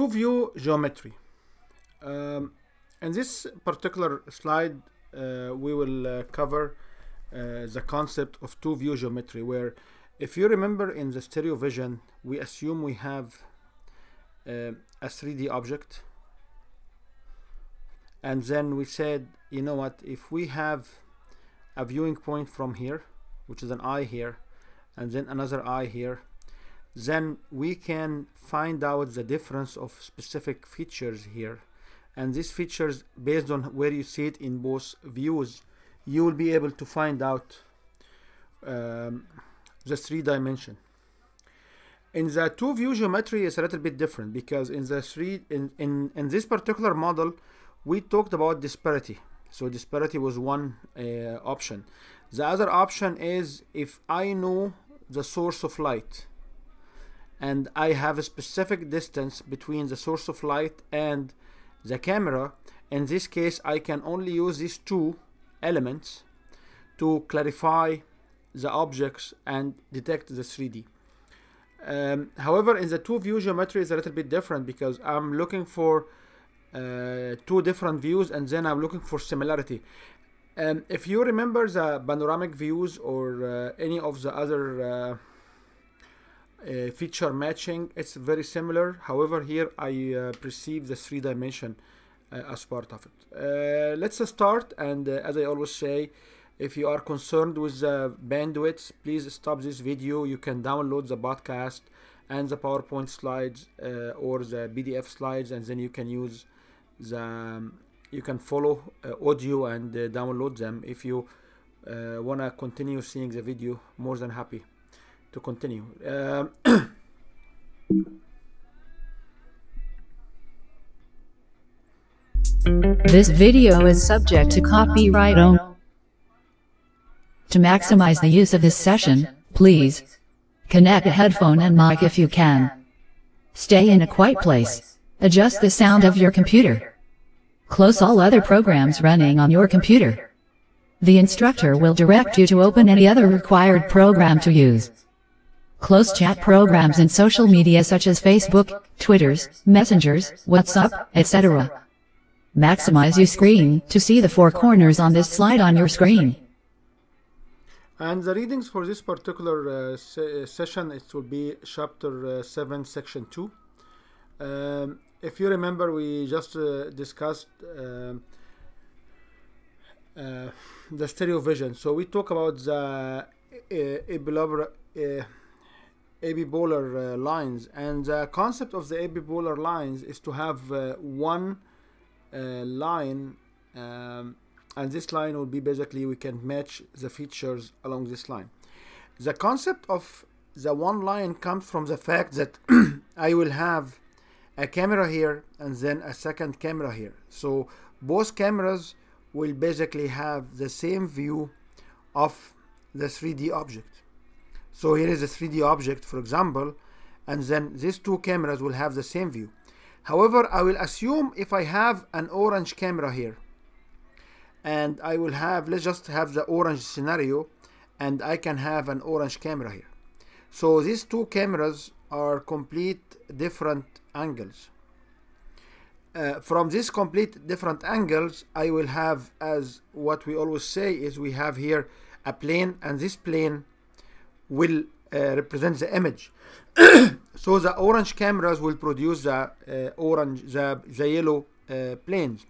two view geometry. Um, in this particular slide, uh, we will uh, cover uh, the concept of two view geometry where if you remember in the stereo vision, we assume we have uh, a 3D object and then we said you know what if we have a viewing point from here which is an eye here and then another eye here then we can find out the difference of specific features here. And these features based on where you see it in both views you will be able to find out um, the three dimension. In the two view geometry is a little bit different because in the three in, in in this particular model we talked about disparity. So disparity was one uh, option. The other option is if i know the source of light and i have a specific distance between the source of light and the camera in this case i can only use these two elements to clarify the objects and detect the 3d um, however in the two view geometry is a little bit different because i'm looking for uh, two different views and then I'm looking for similarity. Um, if you remember the panoramic views or uh, any of the other uh, uh feature matching, it's very similar. However, here I uh, perceive the three dimension uh, as part of it. let's start and as I always say, if you are concerned with the bandwidth, please stop this video. You can download the podcast and the PowerPoint slides or the PDF slides and then you can use the um, you can follow uh, audio and uh, download them if you uh, want to continue seeing the video more than happy to continue. Um, this video is subject to copyright to maximize the use of this session please connect a headphone and mic if you can. Stay in a quiet place. Adjust the sound of your computer. Close all other programs running on your computer. The instructor will direct you to open any other required program to use. Close chat programs and social media such as Facebook, Twitters, Messengers, WhatsApp, etc. Maximize your screen to see the four corners on this slide on your screen. And the readings for this particular uh, se uh, session, it will be chapter uh, 7, section 2. Um, if you remember, we just uh, discussed uh, uh, the stereo vision. So we talk about the epipolar, epipolar uh, lines, and the concept of the epipolar lines is to have uh, one line. Um, and this line will be basically we can match the features along this line. The concept of the one line comes from the fact that I will have a camera here and then a second camera here so both cameras will basically have the same view of the 3D object so here is a 3D object for example and then these two cameras will have the same view however I will assume if I have an orange camera here and I will have let's just have the orange scenario and I can have an orange camera here so these two cameras are complete different angles. Uh, from this complete different angles, I will have as what we always say is we have here a plane and this plane will uh, represent the image. so the orange cameras will produce the uh, orange, the, the yellow uh, planes.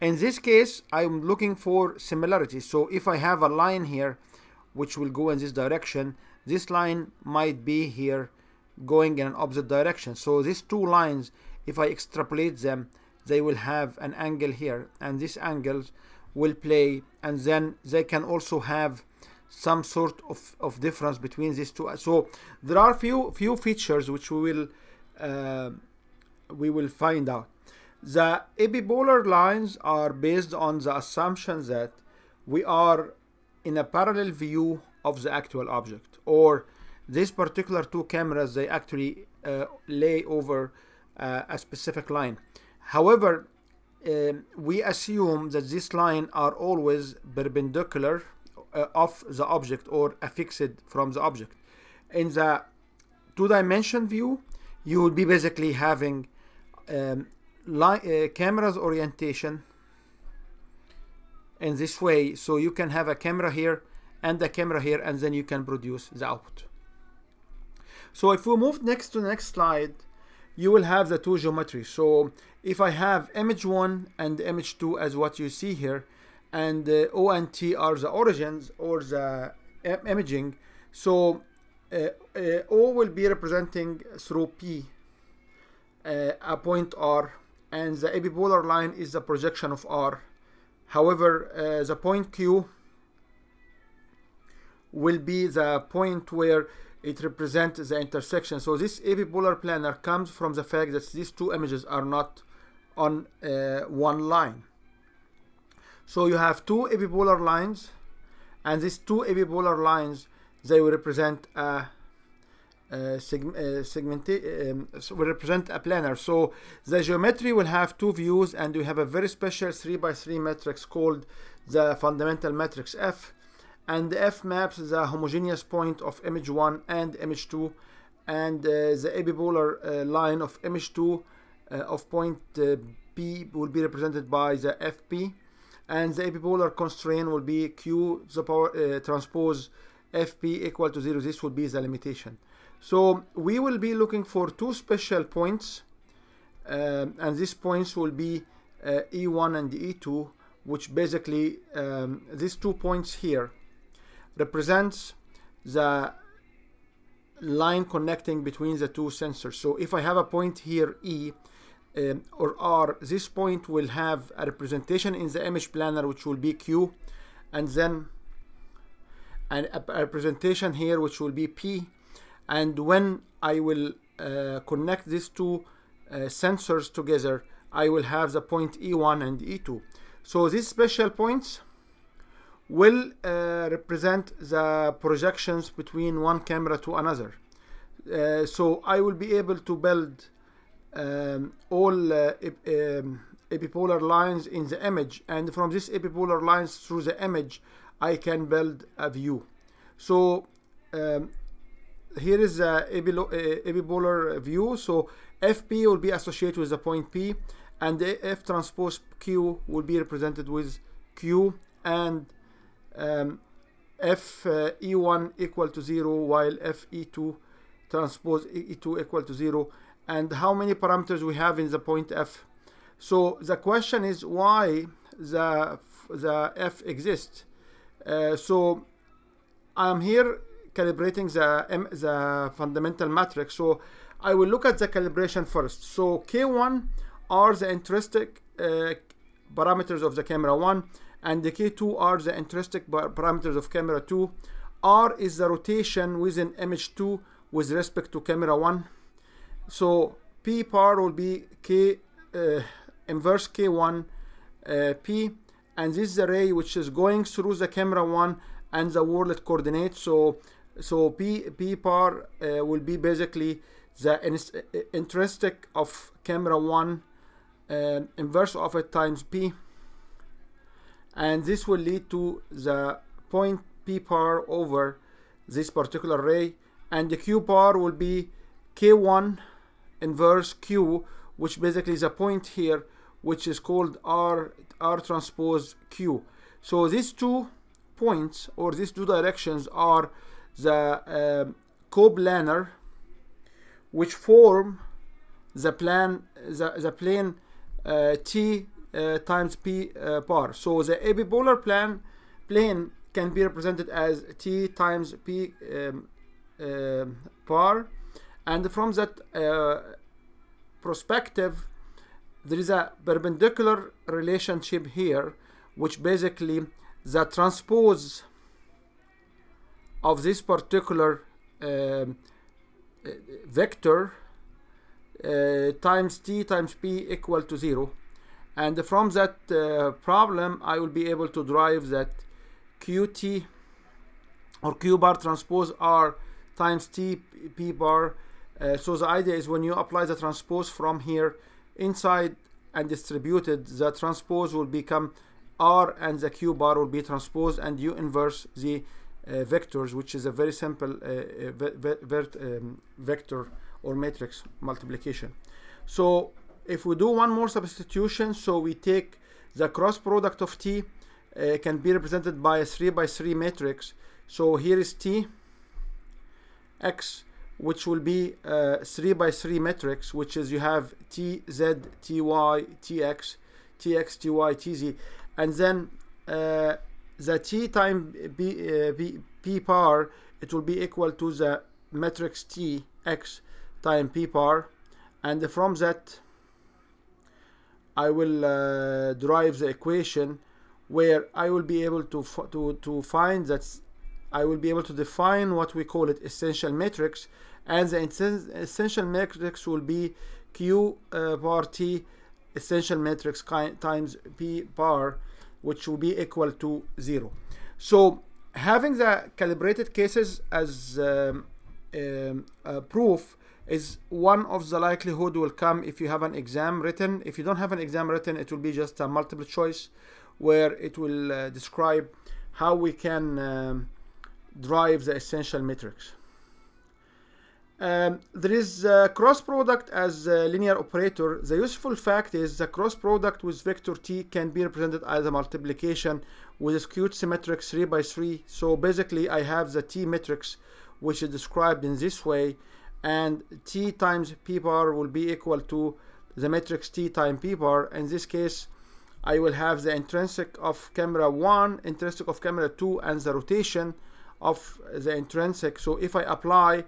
In this case, I'm looking for similarity. So if I have a line here, which will go in this direction, this line might be here going in an opposite direction. So these two lines, if I extrapolate them, they will have an angle here and these angles will play and then they can also have some sort of, of difference between these two. So there are few few features which we will uh, we will find out. The epipolar lines are based on the assumption that we are in a parallel view of the actual object or these particular two cameras they actually uh, lay over uh, a specific line however um, we assume that this line are always perpendicular uh, of the object or affixed from the object. In the two dimension view you would be basically having um, uh, camera's orientation in this way. So you can have a camera here and a camera here and then you can produce the output. So if we move next to the next slide you will have the two geometry so if I have image 1 and image 2 as what you see here and uh, O and T are the origins or the im- imaging. So uh, uh, O will be representing through P uh, a point R and the epipolar line is the projection of R. However uh, the point Q will be the point where it represents the intersection. So this epipolar planar comes from the fact that these two images are not on uh, one line so you have two epipolar lines and these two epipolar lines they will represent a, a seg- uh, segmenta- um, so will represent a planar. So the geometry will have two views and you have a very special 3 by 3 matrix called the fundamental matrix f and the f maps the homogeneous point of image 1 and image 2 and uh, the epipolar uh, line of image 2 uh, of point uh, p will be represented by the fp and the epipolar constraint will be q the power uh, transpose fp equal to 0 this would be the limitation. So we will be looking for two special points um, and these points will be uh, e1 and e2 which basically um, these two points here represents the line connecting between the two sensors. So if I have a point here e um, or R, this point will have a representation in the image planar which will be Q, and then an, a, a representation here which will be P. And when I will uh, connect these two uh, sensors together, I will have the point E1 and E2. So these special points will uh, represent the projections between one camera to another. Uh, so I will be able to build um, all uh, um, epipolar lines in the image. And from these epipolar lines through the image I can build a view. So um, here is epilo- uh, epipolar view. So FP will be associated with the point P and the F transpose Q will be represented with Q. And um, F uh, E1 equal to 0 while F E2 transpose E2 equal to 0 and how many parameters we have in the point f. So the question is why the the f exists. Uh, so i'm here calibrating the the fundamental matrix. So i will look at the calibration first. So k1 are the intrinsic uh, parameters of the camera 1 and the k2 are the intrinsic parameters of camera 2 r is the rotation within image 2 with respect to camera 1 so p par will be k uh, inverse k1 uh, p and this is the ray which is going through the camera 1 and the world coordinate so so p p par uh, will be basically the in- intrinsic of camera 1 uh, inverse of it times p. And this will lead to the point p par over this particular ray. And the q par will be k1 inverse q which basically is a point here which is called r r transpose q. So these two points or these two directions are the um, coplanar which form the plan the, the plane uh, t uh, times p uh, par so the epipolar plan plane can be represented as t times p um, par and from that uh, perspective there is a perpendicular relationship here which basically the transpose of this particular uh, vector uh, times t times p equal to 0 and from that uh, problem I will be able to derive that qt or q bar transpose r times t p bar uh, so the idea is when you apply the transpose from here inside and distributed the transpose will become r and the q bar will be transposed and you inverse the uh, vectors which is a very simple uh, ve- ve- um, vector or matrix multiplication so if we do one more substitution, so we take the cross product of t uh, can be represented by a 3 by 3 matrix. So here is t x which will be a 3 by 3 matrix which is you have t z t y t x t x t y t z. And then uh, the t time b, uh, b, p it will be equal to the matrix t x time p power. And from that I will uh, derive the equation where I will be able to to to find that I will be able to define what we call it essential matrix and the essential matrix will be q uh, bar t essential matrix times p bar which will be equal to zero. So having the calibrated cases as um, um, proof is one of the likelihood will come if you have an exam written. If you don't have an exam written it will be just a multiple choice where it will uh, describe how we can um, drive the essential matrix um, there is cross product as a linear operator. The useful fact is the cross product with vector t can be represented as a multiplication with a skewed symmetric 3 by 3. So basically I have the t matrix which is described in this way and t times p bar will be equal to the matrix t times p bar. In this case I will have the intrinsic of camera 1, intrinsic of camera 2 and the rotation of the intrinsic. So if I apply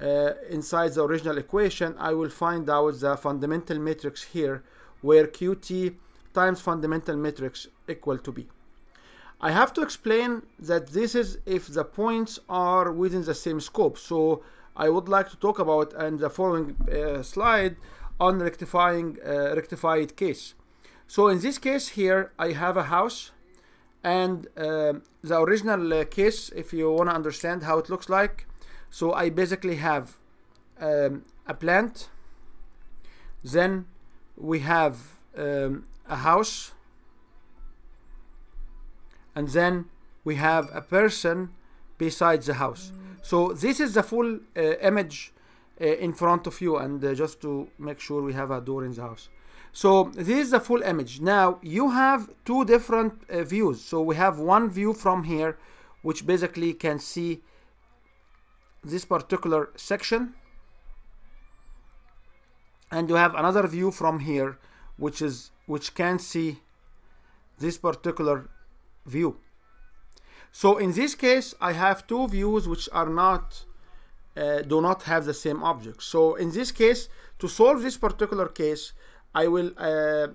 uh, inside the original equation, I will find out the fundamental matrix here where qt times fundamental matrix equal to b. I have to explain that this is if the points are within the same scope. So I would like to talk about in the following uh, slide on rectifying uh, rectified case. So in this case here, I have a house and uh, the original uh, case, if you want to understand how it looks like, so I basically have um, a plant, then we have um, a house, and then we have a person beside the house. So this is the full uh, image uh, in front of you, and uh, just to make sure we have a door in the house. So this is the full image. Now you have two different uh, views. So we have one view from here, which basically can see this particular section and you have another view from here which is which can see this particular view so in this case I have two views which are not uh, do not have the same object so in this case to solve this particular case I will uh,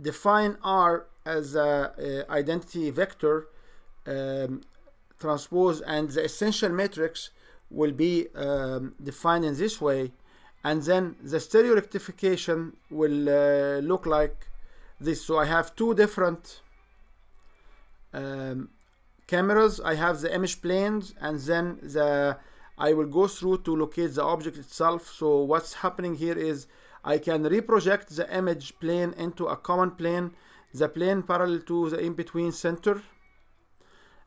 define R as a, a identity vector um, transpose and the essential matrix will be um, defined in this way. And then the stereo rectification will uh, look like this. So I have two different um, cameras. I have the image planes and then the I will go through to locate the object itself. So what's happening here is I can reproject the image plane into a common plane the plane parallel to the in-between center.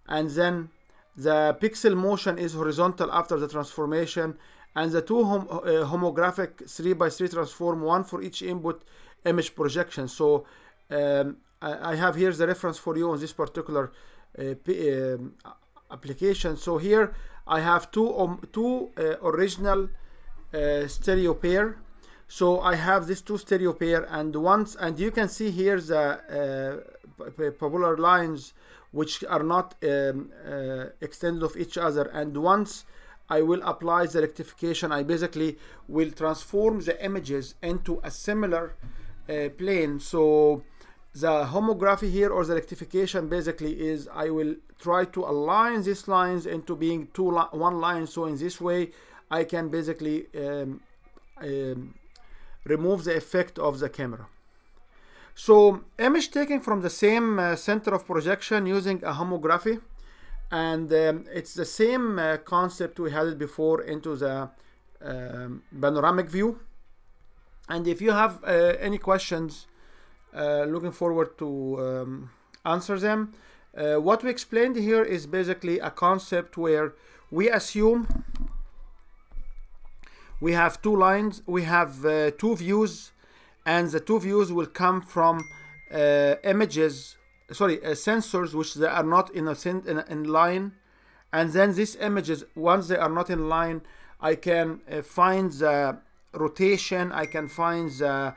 And then the pixel motion is horizontal after the transformation. And the two hom uh, homographic 3 by 3 transform one for each input image projection. So um, I, I, have here the reference for you on this particular uh, um, application. So here I have two um, two uh, original uh, stereo pair so I have these two stereo pair and once and you can see here the uh, polar lines which are not um, uh, extended of each other. And once I will apply the rectification I basically will transform the images into a similar uh, plane. So the homography here or the rectification basically is I will try to align these lines into being two li one line. So in this way I can basically um, um, remove the effect of the camera. So image taken from the same uh, center of projection using a homography and um, it's the same uh, concept we had it before into the um, panoramic view. And if you have uh, any questions uh, looking forward to um, answer them. Uh, what we explained here is basically a concept where we assume we have two lines. We have uh, two views and the two views will come from uh, images sorry uh, sensors which they are not in a in, in line. And then these images once they are not in line i can uh, find the rotation. I can find the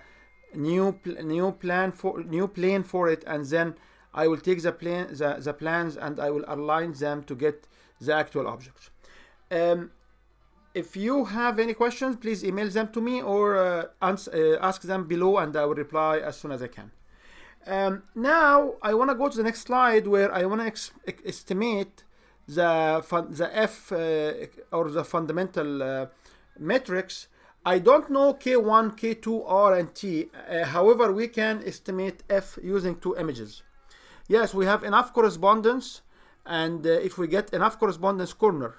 new new plan for new plane for it. And then i will take the plane the, the plans and i will align them to get the actual objects um, if you have any questions please email them to me or uh, ans- uh, ask them below and i will reply as soon as i can um, now I want to go to the next slide where I want to ex- estimate the fun- the f uh, or the fundamental uh, metrics. I don't know k1, k2, r, and t. Uh, however, we can estimate f using two images. Yes, we have enough correspondence, and uh, if we get enough correspondence corner.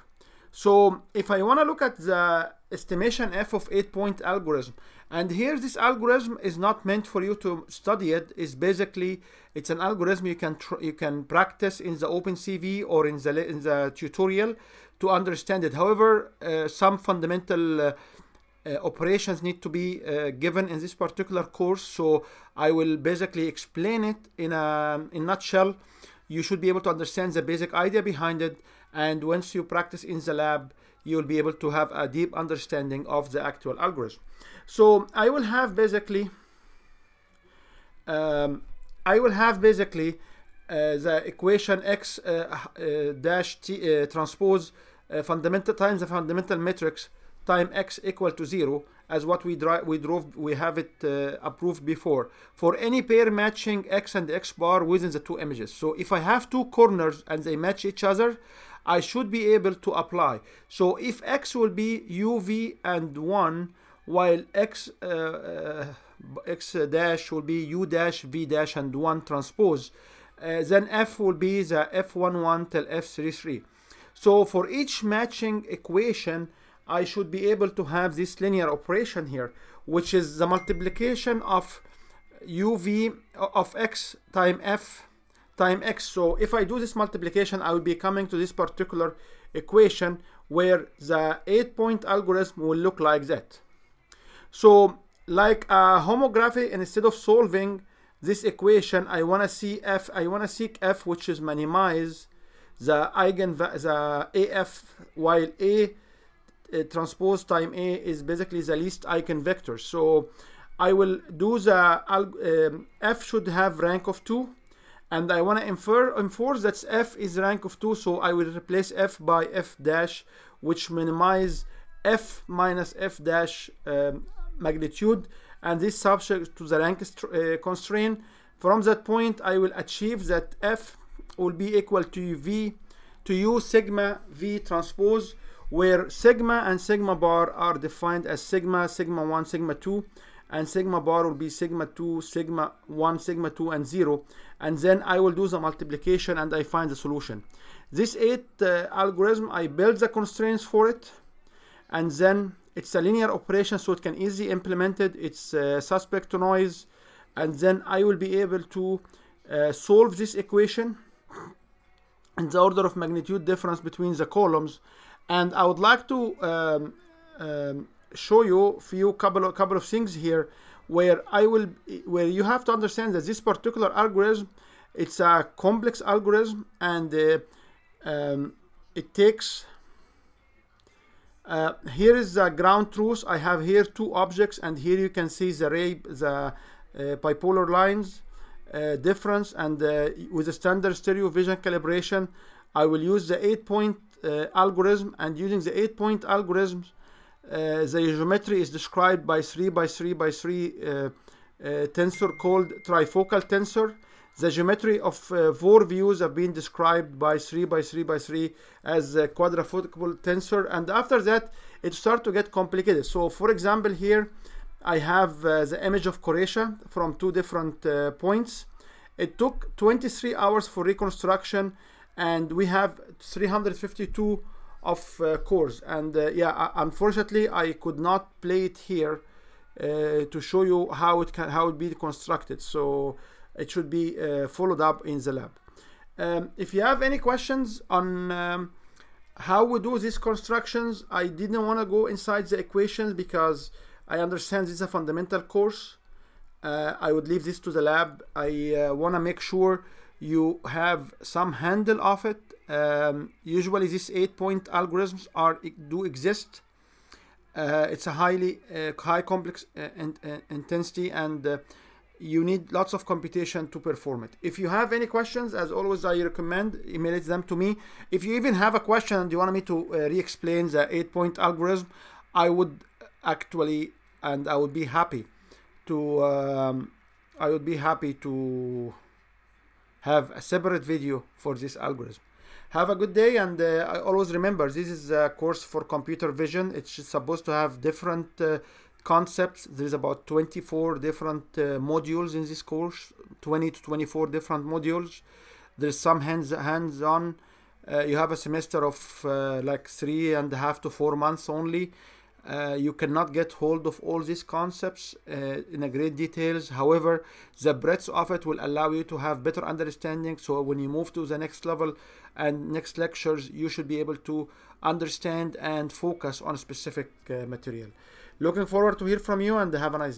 So if I want to look at the estimation f of 8 point algorithm, and here this algorithm is not meant for you to study it. It's basically it's an algorithm you can you can practice in the OpenCV or in the in the tutorial to understand it. However, uh, some fundamental uh, uh, operations need to be uh, given in this particular course. So I will basically explain it in a in nutshell. You should be able to understand the basic idea behind it, and once you practice in the lab, you will be able to have a deep understanding of the actual algorithm. So I will have basically, um, I will have basically uh, the equation x uh, uh, dash t uh, transpose uh, fundamental times the fundamental matrix time x equal to zero as what we dri- we drove we have it uh, approved before for any pair matching x and x bar within the two images. So if I have two corners and they match each other, I should be able to apply. So if x will be uv and 1 while x uh, uh, x dash will be u dash v dash and 1 transpose uh, then f will be the f11 till f33 so for each matching equation i should be able to have this linear operation here which is the multiplication of uv of x time f time x so if i do this multiplication i will be coming to this particular equation where the 8 point algorithm will look like that so like a homography, instead of solving this equation, I want to see f. I want to seek f, which is minimize the eigen the af, while a uh, transpose time a is basically the least eigenvector. So I will do the um, f should have rank of two, and I want to infer enforce that f is rank of two. So I will replace f by f dash, which minimize f minus f dash um, magnitude and this subject to the rank uh, constraint from that point i will achieve that f will be equal to v to u sigma v transpose where sigma and sigma bar are defined as sigma sigma 1 sigma 2 and sigma bar will be sigma 2 sigma 1 sigma 2 and 0 and then i will do the multiplication and i find the solution. This 8 uh, algorithm i build the constraints for it and then it's a linear operation so it can easily implement it it's uh, suspect to noise and then i will be able to uh, solve this equation in the order of magnitude difference between the columns. And i would like to um, um, show you a few couple of couple of things here where i will where you have to understand that this particular algorithm it's a complex algorithm and uh, um, it takes uh, here is the ground truth. I have here two objects, and here you can see the ray, the uh, epipolar lines uh, difference. And uh, with the standard stereo vision calibration, I will use the eight-point uh, algorithm. And using the eight-point algorithms, the geometry is described by three by three by three tensor called trifocal tensor. The geometry of uh, four views have been described by 3 by 3 by 3 as a quadrifocal tensor and after that it starts to get complicated. So for example here i have uh, the image of croatia from two different uh, points. It took 23 hours for reconstruction and we have 352 of uh, and uh, yeah unfortunately i could not play it here uh, to show you how it can how it be constructed so it should be uh, followed up in the lab. Um, if you have any questions on um, how we do these constructions, I didn't want to go inside the equations because I understand this is a fundamental course. uh, I would leave this to the lab. I uh, want to make sure you have some handle of it. Um, usually, these eight-point algorithms are do exist. Uh, it's a highly uh, high complex uh, in, uh, intensity and uh, you need lots of computation to perform it. If you have any questions, as always, I recommend email them to me. If you even have a question and you want me to uh, re-explain the eight-point algorithm, I would actually and I would be happy to um, I would be happy to have a separate video for this algorithm. Have a good day, and uh, I always remember this is a course for computer vision. It's supposed to have different uh, concepts. There's about 24 different uh, modules in this course, 20 to 24 different modules. There's some hands hands-on. Uh, you have a semester of uh, like three and a half to four months only. Uh, you cannot get hold of all these concepts in a great details. However, the breadth of it will allow you to have better understanding. So when you move to the next level and next lectures, you should be able to understand and focus on specific uh, material. Looking forward to hear from you and have a nice.